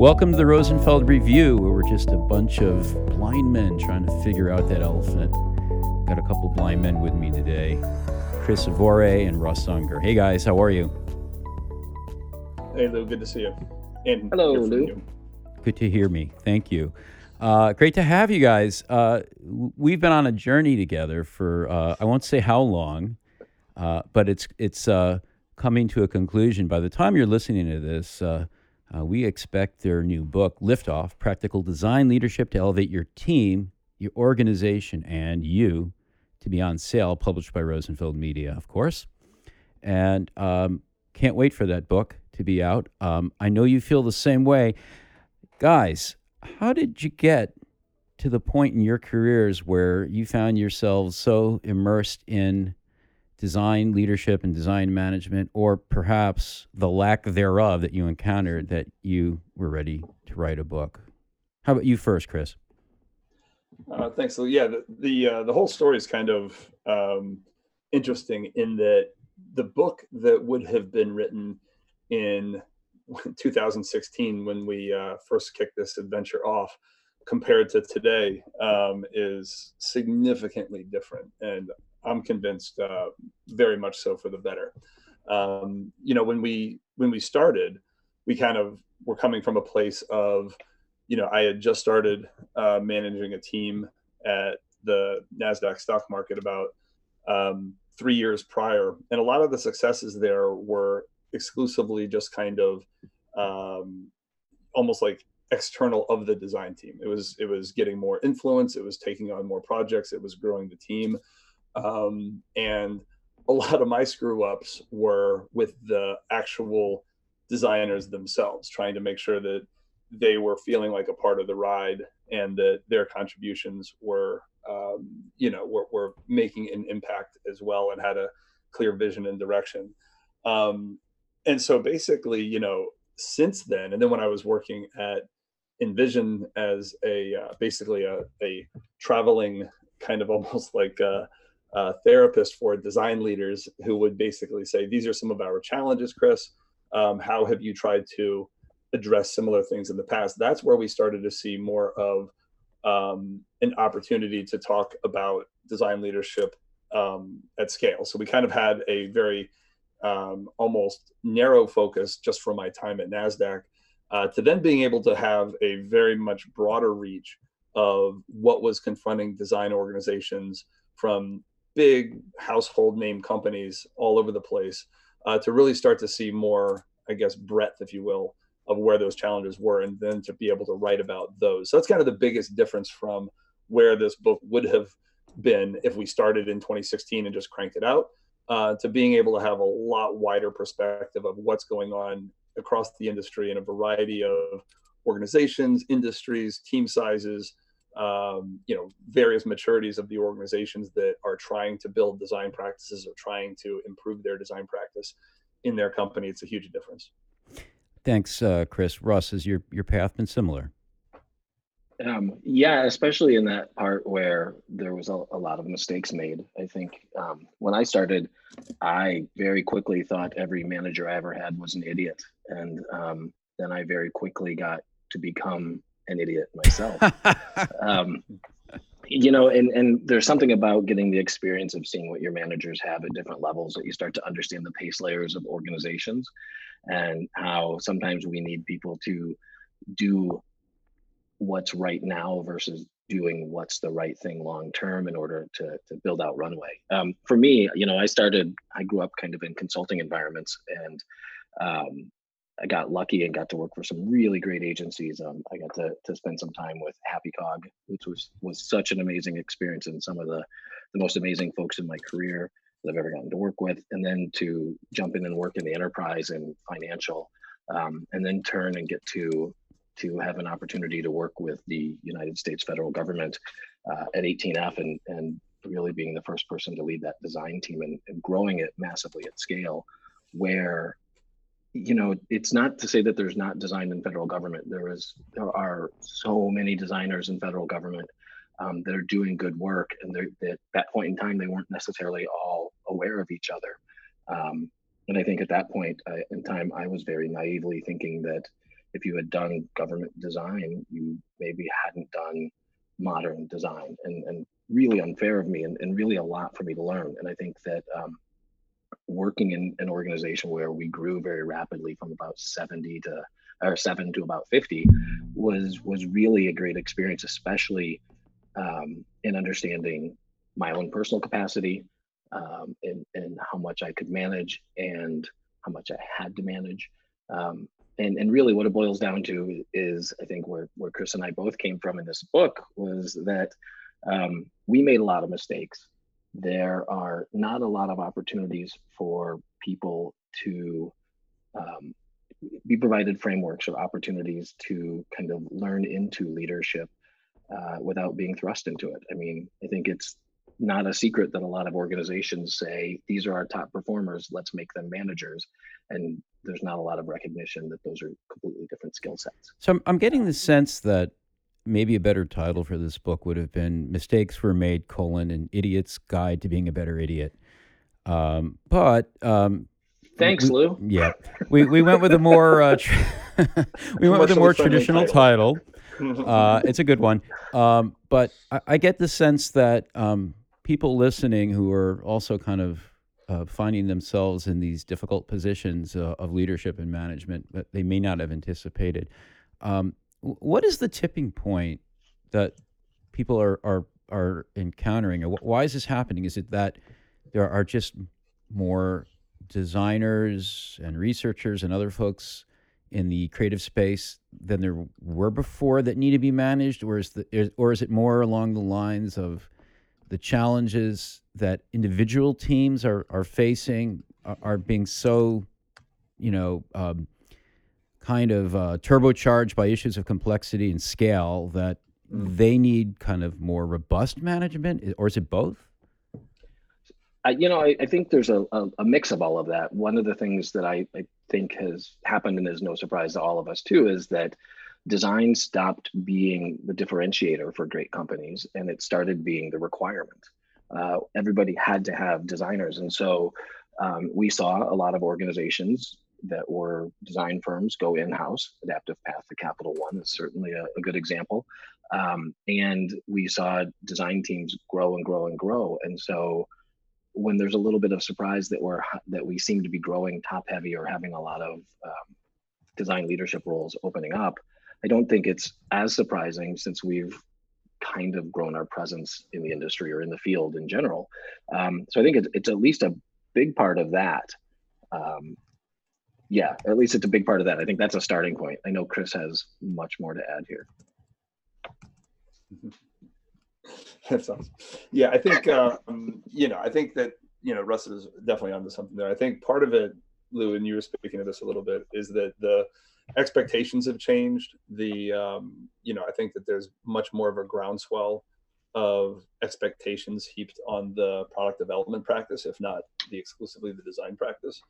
Welcome to the Rosenfeld Review, where we're just a bunch of blind men trying to figure out that elephant. Got a couple blind men with me today Chris Avore and Russ Unger. Hey guys, how are you? Hey Lou, good to see you. And Hello, Lou. you. Good to hear me. Thank you. Uh, great to have you guys. Uh, we've been on a journey together for uh, I won't say how long, uh, but it's it's uh, coming to a conclusion. By the time you're listening to this, uh, we expect their new book, Liftoff: Practical Design Leadership to Elevate Your Team, Your Organization, and You, to be on sale, published by Rosenfeld Media, of course. And um, can't wait for that book to be out. Um, I know you feel the same way guys, how did you get to the point in your careers where you found yourselves so immersed in design leadership and design management, or perhaps the lack thereof that you encountered that you were ready to write a book? How about you first, Chris? Uh, thanks, So Yeah, the the, uh, the whole story is kind of um, interesting in that the book that would have been written in 2016 when we uh, first kicked this adventure off compared to today um, is significantly different and i'm convinced uh, very much so for the better um, you know when we when we started we kind of were coming from a place of you know i had just started uh, managing a team at the nasdaq stock market about um, three years prior and a lot of the successes there were exclusively just kind of um, almost like external of the design team. It was it was getting more influence. It was taking on more projects. It was growing the team, um, and a lot of my screw ups were with the actual designers themselves, trying to make sure that they were feeling like a part of the ride and that their contributions were um, you know were, were making an impact as well and had a clear vision and direction. Um, and so basically, you know, since then, and then when I was working at InVision as a uh, basically a, a traveling kind of almost like a therapist for design leaders who would basically say, These are some of our challenges, Chris. Um, how have you tried to address similar things in the past? That's where we started to see more of um, an opportunity to talk about design leadership um, at scale. So we kind of had a very um, almost narrow focus just from my time at NASDAQ uh, to then being able to have a very much broader reach of what was confronting design organizations from big household name companies all over the place uh, to really start to see more, I guess, breadth, if you will, of where those challenges were and then to be able to write about those. So that's kind of the biggest difference from where this book would have been if we started in 2016 and just cranked it out uh, to being able to have a lot wider perspective of what's going on across the industry in a variety of organizations, industries, team sizes, um, you know, various maturities of the organizations that are trying to build design practices or trying to improve their design practice in their company. It's a huge difference. Thanks, uh, Chris. Russ, has your, your path been similar? Um, yeah, especially in that part where there was a, a lot of mistakes made. I think um, when I started, I very quickly thought every manager I ever had was an idiot, and um, then I very quickly got to become an idiot myself. um, you know, and and there's something about getting the experience of seeing what your managers have at different levels that you start to understand the pace layers of organizations, and how sometimes we need people to do what's right now versus doing what's the right thing long term in order to, to build out runway. Um, for me, you know, I started, I grew up kind of in consulting environments and um, I got lucky and got to work for some really great agencies. Um, I got to, to spend some time with Happy Cog, which was, was such an amazing experience and some of the, the most amazing folks in my career that I've ever gotten to work with. And then to jump in and work in the enterprise and financial, um, and then turn and get to to have an opportunity to work with the United States federal government uh, at 18F and, and really being the first person to lead that design team and, and growing it massively at scale where you know it's not to say that there's not design in federal government there is there are so many designers in federal government um, that are doing good work and at that point in time they weren't necessarily all aware of each other um, and i think at that point uh, in time i was very naively thinking that if you had done government design, you maybe hadn't done modern design and, and really unfair of me and, and really a lot for me to learn. And I think that um, working in an organization where we grew very rapidly from about 70 to or seven to about 50 was was really a great experience, especially um, in understanding my own personal capacity um, and, and how much I could manage and how much I had to manage. Um, and, and really what it boils down to is I think where, where Chris and I both came from in this book was that um, we made a lot of mistakes. There are not a lot of opportunities for people to um, be provided frameworks or opportunities to kind of learn into leadership uh, without being thrust into it. I mean, I think it's not a secret that a lot of organizations say these are our top performers let's make them managers and there's not a lot of recognition that those are completely different skill sets so I'm, I'm getting the sense that maybe a better title for this book would have been mistakes were made colon an idiot's guide to being a better idiot. Um, but um, thanks we, lou. yeah. We, we went with a more uh, tra- we went with a more traditional title, title. Uh, it's a good one. Um, but I, I, get the sense that um, people listening who are also kind of uh, finding themselves in these difficult positions uh, of leadership and management that they may not have anticipated. What is the tipping point that people are are are encountering, or why is this happening? Is it that there are just more designers and researchers and other folks in the creative space than there were before that need to be managed, or is the or is it more along the lines of the challenges that individual teams are, are facing are, are being so, you know, um, kind of uh, turbocharged by issues of complexity and scale that mm. they need kind of more robust management, or is it both? I, you know, I, I think there's a, a, a, mix of all of that. One of the things that I, I think has happened and is no surprise to all of us too is that design stopped being the differentiator for great companies and it started being the requirement. Uh, everybody had to have designers. And so um, we saw a lot of organizations that were design firms go in house. Adaptive Path to Capital One is certainly a, a good example. Um, and we saw design teams grow and grow and grow. And so when there's a little bit of surprise that we're that we seem to be growing top heavy or having a lot of um, design leadership roles opening up, I don't think it's as surprising since we've kind of grown our presence in the industry or in the field in general. Um, so I think it's, it's, at least a big part of that. Um, yeah, at least it's a big part of that. I think that's a starting point. I know Chris has much more to add here. Yeah, I think um, you know, I think that you know, Russ is definitely onto something there. I think part of it, Lou, and you were speaking of this a little bit, is that the expectations have changed. The um, you know I think that there's much more of a groundswell of expectations heaped on the product development practice, if not the exclusively the design practice.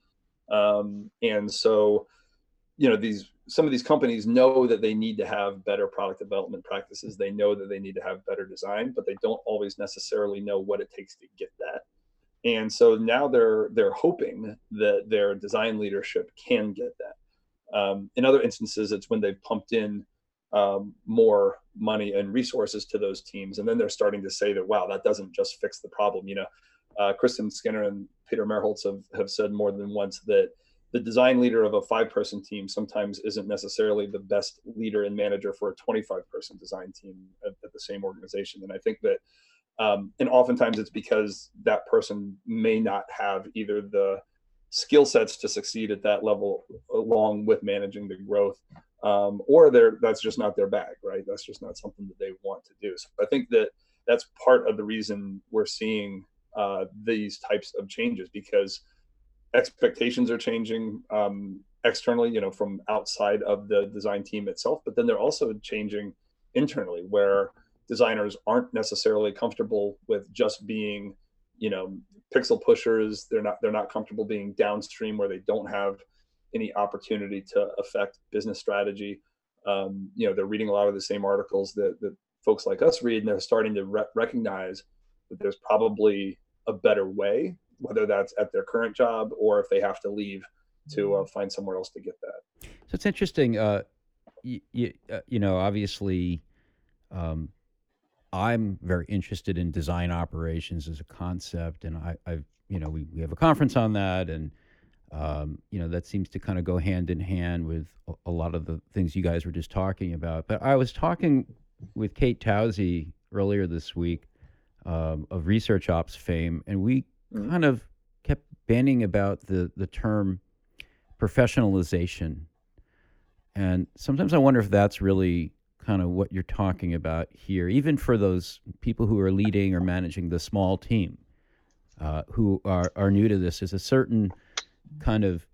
Um, and so, you know, these some of these companies know that they need to have better product development practices. They know that they need to have better design, but they don't always necessarily know what it takes to get that. And so now they're they're hoping that their design leadership can get that. Um, in other instances, it's when they've pumped in um, more money and resources to those teams, and then they're starting to say that, wow, that doesn't just fix the problem. You know, uh, Kristen Skinner and Peter Merholz have, have said more than once that the design leader of a five person team sometimes isn't necessarily the best leader and manager for a 25 person design team at, at, the same organization. And I think that, um, and oftentimes it's because that person may not have either the skill sets to succeed at that level along with managing the growth um, or they're that's just not their bag right that's just not something that they want to do so i think that that's part of the reason we're seeing uh, these types of changes because expectations are changing um, externally you know from outside of the design team itself but then they're also changing internally where designers aren't necessarily comfortable with just being you know pixel pushers. They're not they're not comfortable being downstream where they don't have any opportunity to affect business strategy. Um, you know they're reading a lot of the same articles that, that folks like us read and they're starting to re- recognize that there's probably a better way whether that's at their current job or if they have to leave to uh, find somewhere else to get that so it's interesting uh, you, you, uh, you know, obviously, um, I'm very interested in design operations as a concept, and I, I've, you know, we, we have a conference on that, and um, you know, that seems to kind of go hand in hand with a, a, lot of the things you guys were just talking about. But I was talking with Kate Towsey earlier this week um, of research ops fame, and we mm-hmm. kind of kept banning about the the term professionalization. And sometimes I wonder if that's really kind of what you're talking about here, even for those people who are leading or managing the small team uh, who are, are new to this. Is a certain kind of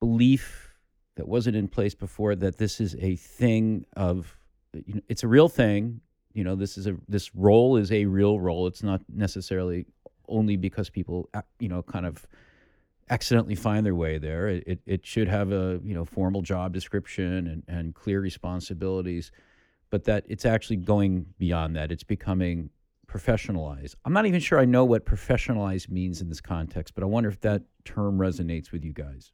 belief that wasn't in place before that this is a thing of, you know, it's a real thing. You know, this is a this role is a real role. It's not necessarily only because people, uh, you know, kind of accidentally find their way there. It, it should have a you know formal job description and, and clear responsibilities, but that it's actually going beyond that. It's becoming professionalized. I'm not even sure I know what professionalized means in this context, but I wonder if that term resonates with you guys.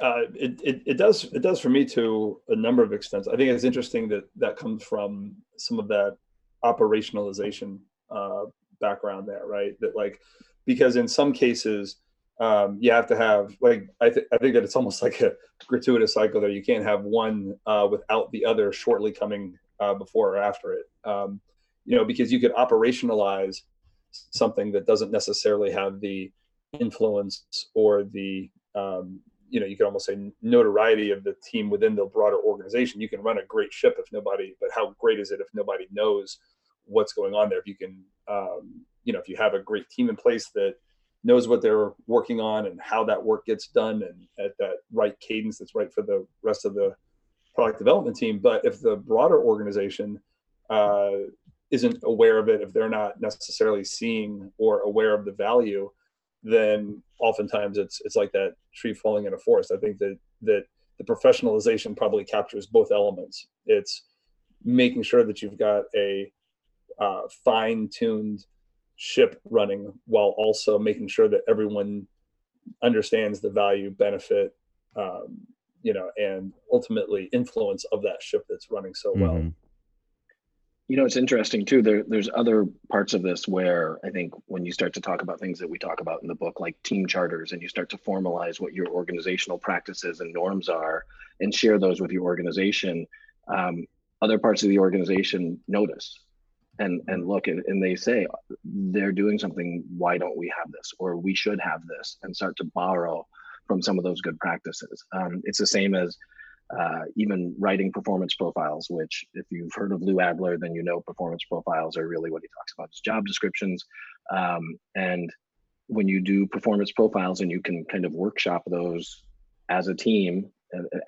Uh, it, it, it does it does for me to a number of extents. I think it's interesting that that comes from some of that operationalization uh, background there, right? That like because in some cases um, you have to have like I, th- I think that it's almost like a gratuitous cycle there. You can't have one uh, without the other shortly coming uh, before or after it. Um, you know, because you could operationalize something that doesn't necessarily have the influence or the um, you know you could almost say notoriety of the team within the broader organization. You can run a great ship if nobody, but how great is it if nobody knows what's going on there? If you can um, you know if you have a great team in place that knows what they're working on and how that work gets done and at that right cadence that's right for the rest of the product development team but if the broader organization uh, isn't aware of it if they're not necessarily seeing or aware of the value then oftentimes it's it's like that tree falling in a forest. I think that that the professionalization probably captures both elements. It's making sure that you've got a uh, fine-tuned ship running while also making sure that everyone understands the value benefit um, you know and ultimately influence of that ship that's running so well. Mm-hmm. You know it's interesting too there, there's other parts of this where i think when you start to talk about things that we talk about in the book like team charters and you start to formalize what your organizational practices and norms are and share those with your organization um, other parts of the organization notice and and look and, and they say they're doing something. Why don't we have this? Or we should have this and start to borrow from some of those good practices. Um, it's the same as uh, even writing performance profiles which if you've heard of lou adler then you know performance profiles are really what he talks about is job descriptions. Um, and when you do performance profiles and you can kind of workshop those as a team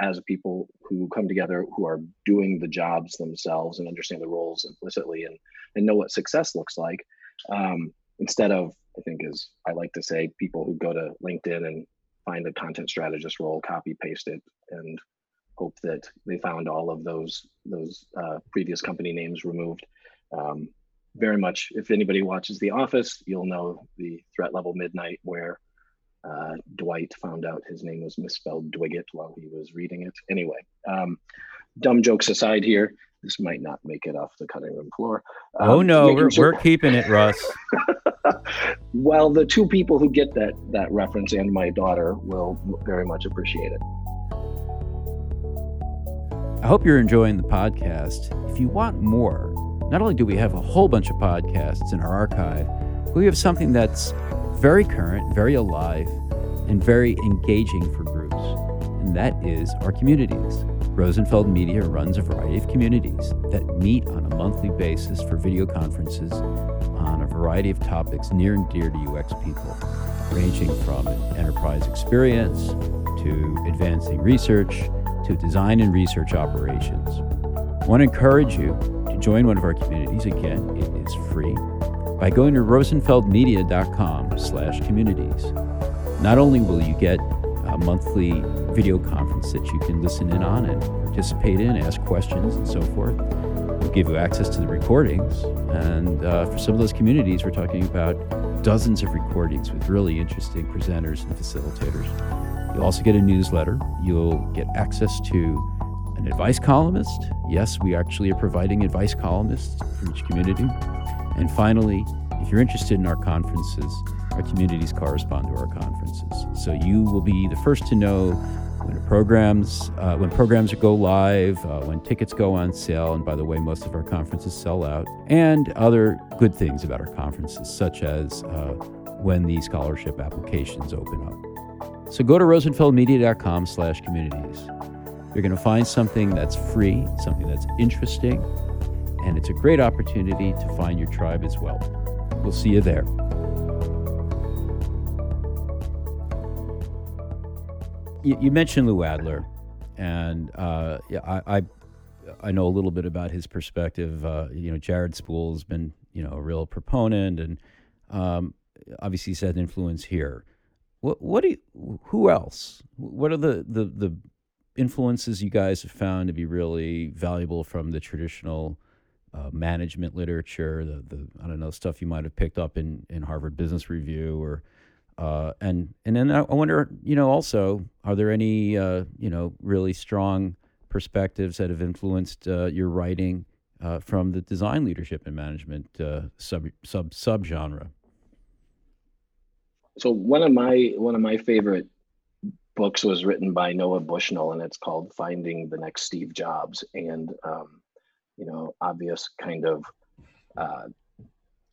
as people who come together who are doing the jobs themselves and understand the roles implicitly and and know what success looks like um, instead of i think as i like to say people who go to linkedin and find a content strategist role copy paste it and hope that they found all of those those uh, previous company names removed um, very much if anybody watches the office you'll know the threat level midnight where uh, Dwight found out his name was misspelled Dwiggett while he was reading it. Anyway, um, dumb jokes aside here, this might not make it off the cutting room floor. Um, oh no, we're, sure... we're keeping it, Russ. well, the two people who get that that reference and my daughter will very much appreciate it. I hope you're enjoying the podcast. If you want more, not only do we have a whole bunch of podcasts in our archive, we have something that's very current, very alive, and very engaging for groups, and that is our communities. Rosenfeld Media runs a variety of communities that meet on a monthly basis for video conferences on a variety of topics near and dear to UX people, ranging from enterprise experience to advancing research to design and research operations. I want to encourage you to join one of our communities. Again, it is free by going to rosenfeldmedia.com slash communities. Not only will you get a monthly video conference that you can listen in on and participate in, ask questions and so forth, we'll give you access to the recordings. And uh, for some of those communities, we're talking about dozens of recordings with really interesting presenters and facilitators. You'll also get a newsletter. You'll get access to an advice columnist. Yes, we actually are providing advice columnists for each community. And finally, if you're interested in our conferences, our communities correspond to our conferences. So you will be the first to know when programs uh, when programs go live, uh, when tickets go on sale, and by the way, most of our conferences sell out, and other good things about our conferences, such as uh, when the scholarship applications open up. So go to rosenfeldmedia.com slash communities. You're going to find something that's free, something that's interesting, and it's a great opportunity to find your tribe as well. We'll see you there. You, mentioned Lou Adler, and uh, yeah, I, I, I know a little bit about his perspective. Uh, you know, Jared Spool has been you know a real proponent, and um, obviously he's had influence here. What what do you, who else? What are the, the the influences you guys have found to be really valuable from the traditional uh, management literature, the the I don't know stuff you might have picked up in in Harvard Business Review, or uh, and and then I wonder, you know, also are there any uh, you know really strong perspectives that have influenced uh, your writing uh, from the design leadership and management uh, sub sub sub genre? So one of my one of my favorite books was written by Nolan Bushnell, and it's called Finding the Next Steve Jobs. And um, you know, obvious kind of uh,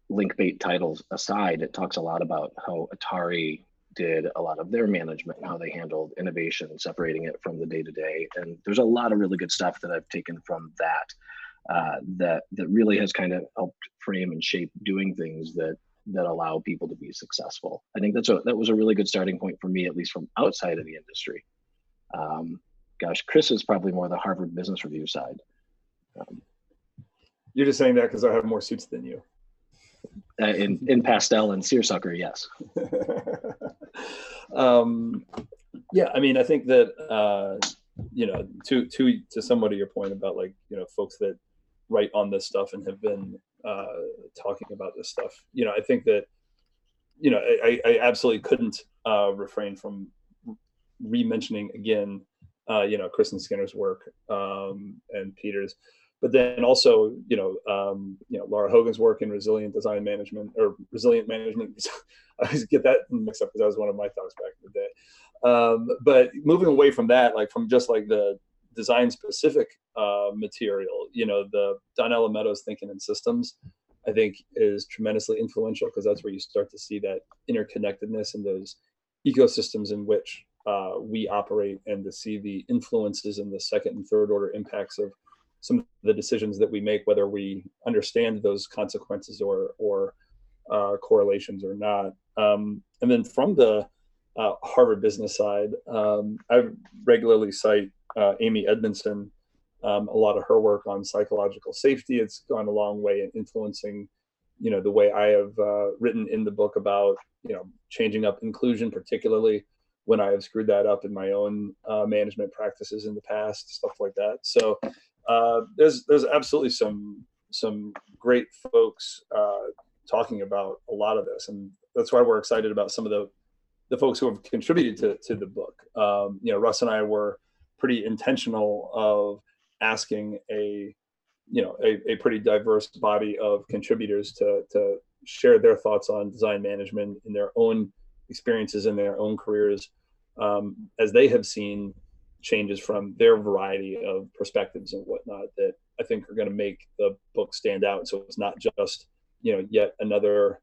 link bait titles aside, it talks a lot about how Atari did a lot of their management and how they handled innovation, separating it from the day to day. And there's a lot of really good stuff that I've taken from that uh, that that really has kind of helped frame and shape doing things that that allow people to be successful. I think that's a that was a really good starting point for me, at least from outside of the industry. Um, gosh, Chris is probably more the Harvard Business Review side. Um, you're just saying that because I have more suits than you. Uh, in in pastel and seersucker, yes. um, yeah, I mean, I think that uh, you know, to to to somewhat of your point about like you know folks that write on this stuff and have been uh, talking about this stuff. You know, I think that you know I, I absolutely couldn't uh, refrain from re-mentioning again, uh, you know, Kristen Skinner's work um, and Peter's but then also you know um, you know Lara Hogan's work in resilient design management or resilient management. I always get that mixed up because that was one of my thoughts back in the day. Um, but moving away from that, like from just like the design specific uh, material, you know, the Donella Meadows thinking in systems, I think is tremendously influential because that's where you start to see that interconnectedness in those ecosystems in which uh, we operate and to see the influences and the second and third order impacts of some of the decisions that we make, whether we understand those consequences or or uh, correlations or not. Um, and then from the uh, Harvard business side, um, I regularly cite uh, Amy Edmondson. Um, a lot of her work on psychological safety. It's gone a long way in influencing, you know, the way I have uh, written in the book about, you know, changing up inclusion, particularly when I have screwed that up in my own uh, management practices in the past, stuff like that. So uh, there's there's absolutely some some great folks uh, talking about a lot of this, and that's why we're excited about some of the the folks who have contributed to to the book. Um, you know, Russ and I were pretty intentional of asking a you know a, a pretty diverse body of contributors to to share their thoughts on design management in their own experiences in their own careers um, as they have seen changes from their variety of perspectives and whatnot that I think are going to make the book stand out. So it's not just you know yet another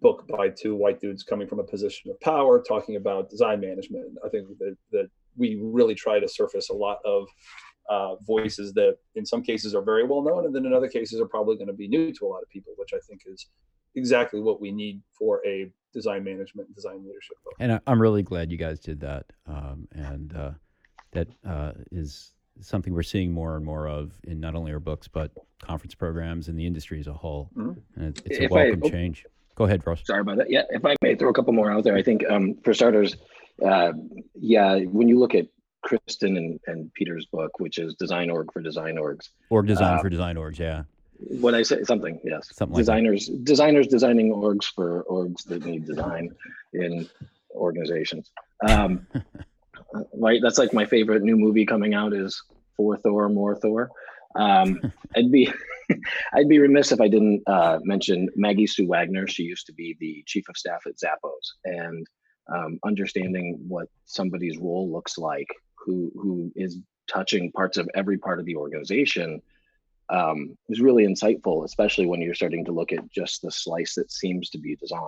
book by two white dudes coming from a position of power talking about design management. I think that that we really try to surface a lot of uh, voices that in some cases are very well known and then in other cases are probably going to be new to a lot of people, which I think is exactly what we need for a design management and design leadership book. And I'm really glad you guys did that. Um, and uh, that uh, is something we're seeing more and more of in not only our books but conference programs and the industry as a whole. Mm-hmm. And it's, it's a welcome I, oh, change. Go ahead, Ross. Sorry about that. Yeah, if I may throw a couple more out there, I think um, for starters, uh, yeah, when you look at Kristen and, and Peter's book, which is Design Org for Design Orgs. Org Design uh, for Design Orgs, yeah. What I say, something, yes. Something like designers, that. designers designing orgs for orgs that need design in organizations. Um, right. That's like my favorite new movie coming out is for Thor, more Thor. Um, I'd be I'd be remiss if I didn't uh, mention Maggie Sue Wagner. She used to be the chief of staff at Zappos, and um, understanding what somebody's role looks like, who who is touching parts of every part of the organization, um, is really insightful, especially when you're starting to look at just the slice that seems to be designed.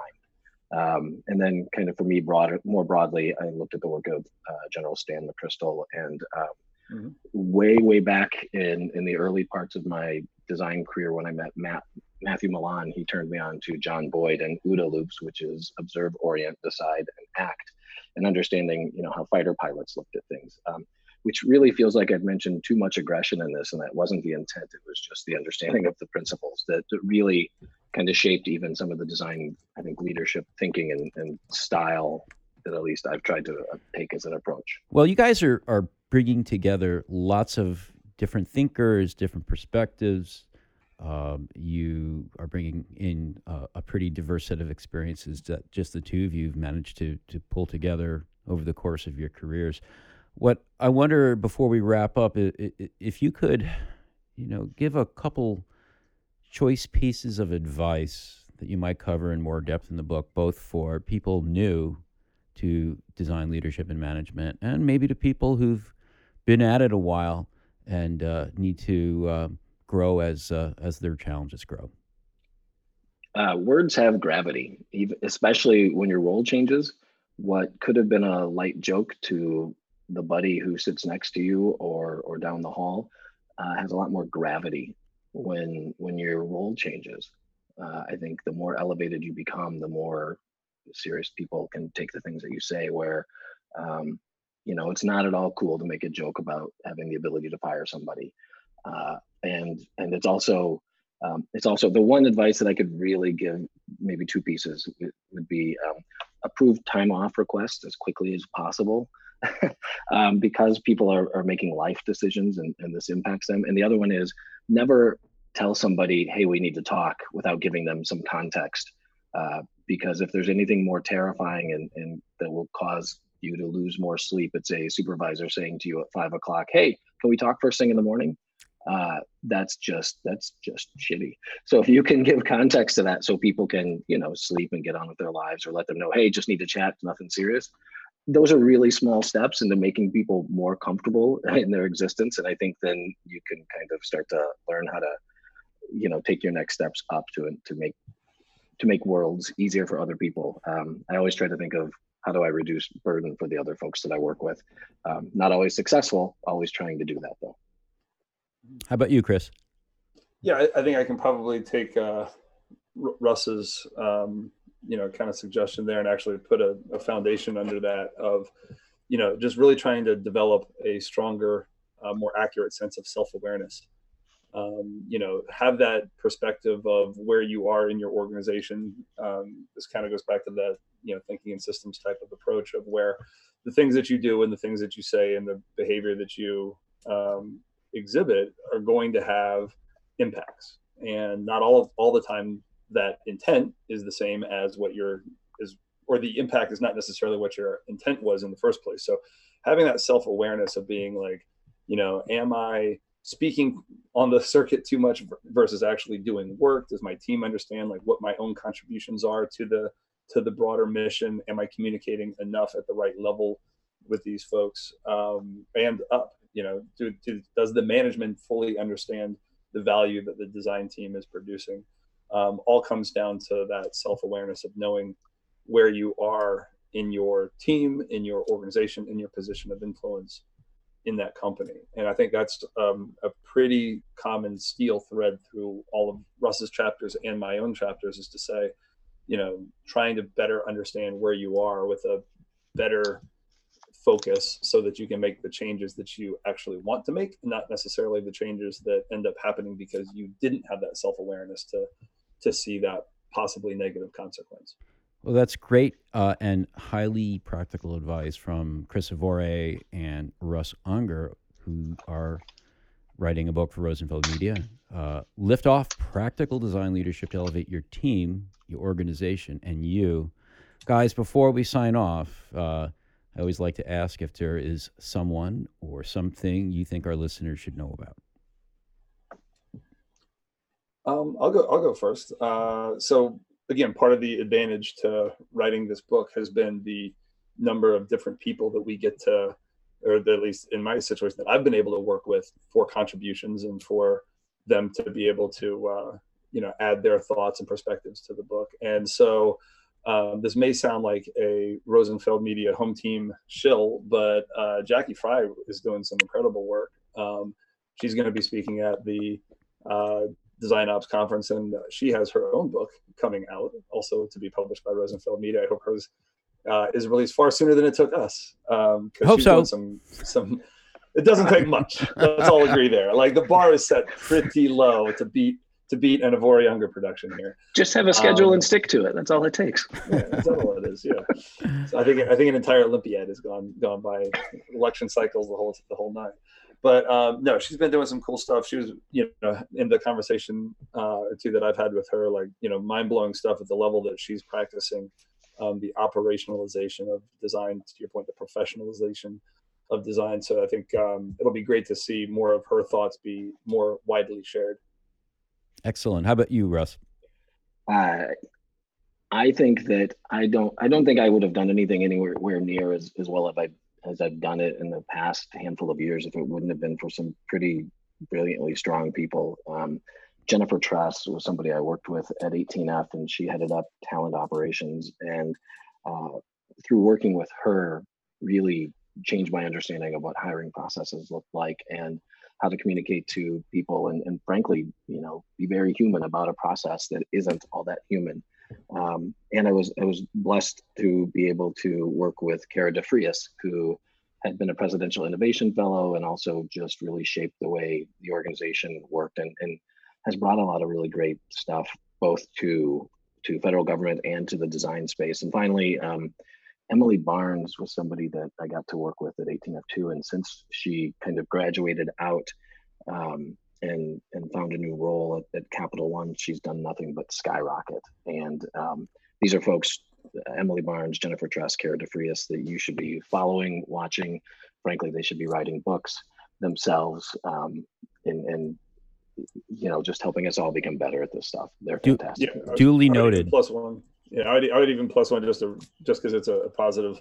Um, and then, kind of for me, broader, more broadly, I looked at the work of uh, General Stan McChrystal, and um, mm-hmm. way, way back in in the early parts of my design career, when I met Matt Matthew Milan. he turned me on to John Boyd and OODA loops, which is observe, orient, decide, and act, and understanding, you know, how fighter pilots looked at things. Um, which really feels like I've mentioned too much aggression in this, and that wasn't the intent. It was just the understanding of the principles that, that really kind of shaped even some of the design, I think, leadership thinking and, and style that at least I've tried to uh, take as an approach. Well, you guys are are bringing together lots of different thinkers, different perspectives. Um, you are bringing in a pretty diverse set of experiences that just the two of you have managed to to pull together over the course of your careers. What I wonder before we wrap up, if you could, you know, give a couple choice pieces of advice that you might cover in more depth in the book, both for people new to design leadership and management, and maybe to people who've been at it a while and uh, need to uh, grow as uh, as their challenges grow. Uh, words have gravity, especially when your role changes. What could have been a light joke to the buddy who sits next to you or or down the hall uh, has a lot more gravity when when your role changes. I think the more elevated you become, the more serious people can take the things that you say. Where um, you know it's not at all cool to make a joke about having the ability to fire somebody, uh, and and it's also um, it's also the one advice that I could really give, maybe two pieces, would be um, approve time off requests as quickly as possible. um, because people are, are making life decisions and, and this impacts them. And the other one is never tell somebody, hey, we need to talk without giving them some context. Uh, because if there's anything more terrifying and, and that will cause you to lose more sleep, it's a supervisor saying to you at five o'clock, hey, can we talk first thing in the morning? Uh, that's just that's just shitty. So if you can give context to that, so people can you know sleep and get on with their lives, or let them know, hey, just need to chat, nothing serious those are really small steps into making people more comfortable in their existence and i think then you can kind of start to learn how to you know take your next steps up to and to make to make worlds easier for other people um, i always try to think of how do i reduce burden for the other folks that i work with? Um, not always successful always trying to do that though. How about you chris? Yeah i, I think i can probably take uh, russ's um, you know kind of suggestion there and actually put a, a foundation under that of you know just really trying to develop a stronger uh, more accurate sense of self-awareness um, you know have that perspective of where you are in your organization. Um, this kind of goes back to that you know thinking in systems type of approach of where the things that you do and the things that you say and the behavior that you um, exhibit are going to have impacts. And not all of, all the time that intent is the same as what your is or the impact is not necessarily what your intent was in the first place. So having that self-awareness of being like you know am i speaking on the circuit too much versus actually doing work? Does my team understand like what my own contributions are to the to the broader mission? Am i communicating enough at the right level with these folks um, and up? You know do, do, does the management fully understand the value that the design team is producing? Um, all comes down to that self-awareness of knowing where you are in your team in your organization in your position of influence in that company and i think that's um, a pretty common steel thread through all of russ's chapters and my own chapters is to say you know trying to better understand where you are with a better focus so that you can make the changes that you actually want to make not necessarily the changes that end up happening because you didn't have that self-awareness to to see that possibly negative consequence. Well, that's great uh, and highly practical advice from Chris Avore and Russ Unger, who are writing a book for Rosenfeld Media. Uh, lift off practical design leadership to elevate your team, your organization, and you. Guys, before we sign off, uh, I always like to ask if there is someone or something you think our listeners should know about. Um, I'll go. I'll go first. Uh, so again, part of the advantage to writing this book has been the number of different people that we get to, or at least in my situation, that I've been able to work with for contributions and for them to be able to, uh, you know, add their thoughts and perspectives to the book. And so um, this may sound like a Rosenfeld Media home team shill, but uh, Jackie Fry is doing some incredible work. Um, she's going to be speaking at the uh, Design Ops conference, and she has her own book coming out, also to be published by Rosenfeld Media. I hope hers uh, is released far sooner than it took us. Um, hope so. Some some. It doesn't take much. Let's all agree there. Like the bar is set pretty low to beat to beat an Avore Unger production here. Just have a schedule um, and stick to it. That's all it takes. Yeah, that's all it is. Yeah. So I think I think an entire Olympiad has gone gone by election cycles the whole the whole night. But um, no, she's been doing some cool stuff. She was, you know, in the conversation uh, or two that I've had with her, like, you know, mind blowing stuff at the level that she's practicing um, the operationalization of design, to your point, the professionalization of design. So I think um, it'll be great to see more of her thoughts be more widely shared. Excellent. How about you, Russ? Uh, I think that I don't. I don't think I would have done anything anywhere near as, as well as I as I've done it in the past handful of years if it wouldn't have been for some pretty brilliantly strong people. Um, Jennifer Tress was somebody I worked with at 18F, and she headed up talent operations. And uh, through working with her, really changed my understanding of what hiring processes look like and how to communicate to people and, and frankly you know be very human about a process that isn't all that human um, and i was i was blessed to be able to work with Kara DeFrias who had been a presidential innovation fellow and also just really shaped the way the organization worked and, and has brought a lot of really great stuff both to to federal government and to the design space. And finally um, Emily Barnes was somebody that I got to work with at 18F too, and since she kind of graduated out um, and and found a new role at, at, Capital One, she's done nothing but skyrocket. And um, these are folks, Emily Barnes, Jennifer Tress, Kara DeFrias, that you should be following, watching. Frankly, they should be writing books themselves, um, and and you know just helping us all become better at this stuff. They're fantastic. Yeah, duly noted. Plus one. Yeah, I would, I would even plus one just to just because it's a, a positive,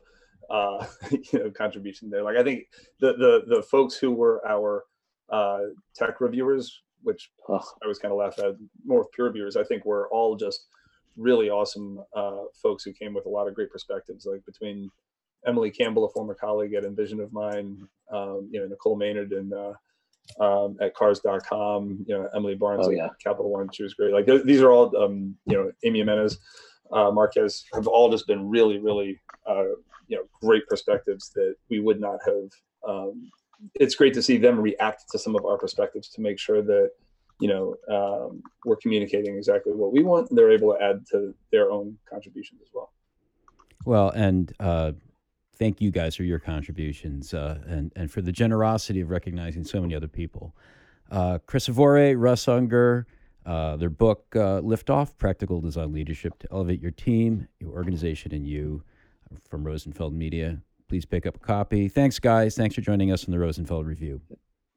uh, you know, contribution there. Like I think the the the folks who were our uh, tech reviewers, which I was kind of laugh at, more of peer reviewers, I think were all just really awesome uh, folks who came with a lot of great perspectives. Like between Emily Campbell, a former colleague at InVision of mine, um, you know, Nicole Maynard and uh, um, at cars.com, you know, Emily Barnes oh, yeah. at Capital One, she was great. Like these are all, um, you know, Amy Jimenez uh, Marquez have all just been really, really, uh, you know, great perspectives that we would not have. Um, it's great to see them react to some of our perspectives to make sure that you know um, we're communicating exactly what we want. And they're able to add to their own contributions as well. Well, and uh, thank you guys for your contributions uh, and and for the generosity of recognizing so many other people. Uh, Chris Avore, Russ Unger. Uh, their book, uh, Liftoff Practical Design Leadership to Elevate Your Team, Your Organization, and You, from Rosenfeld Media. Please pick up a copy. Thanks, guys. Thanks for joining us in the Rosenfeld Review.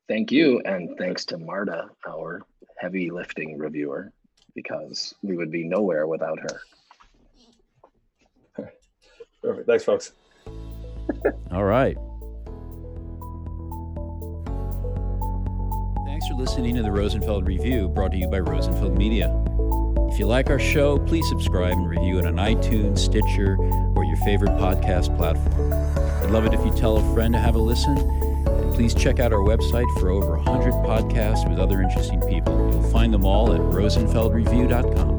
Thank you. And thanks to Marta, our heavy lifting reviewer, because we would be nowhere without her. Perfect. Thanks, folks. All right. Thanks for listening to the Rosenfeld Review brought to you by Rosenfeld Media. If you like our show, please subscribe and review it on iTunes, Stitcher, or your favorite podcast platform. Love it if you tell a friend to have a listen. And please check out our website for over 100 podcasts with other interesting people. You'll find them all at rosenfeldreview.com.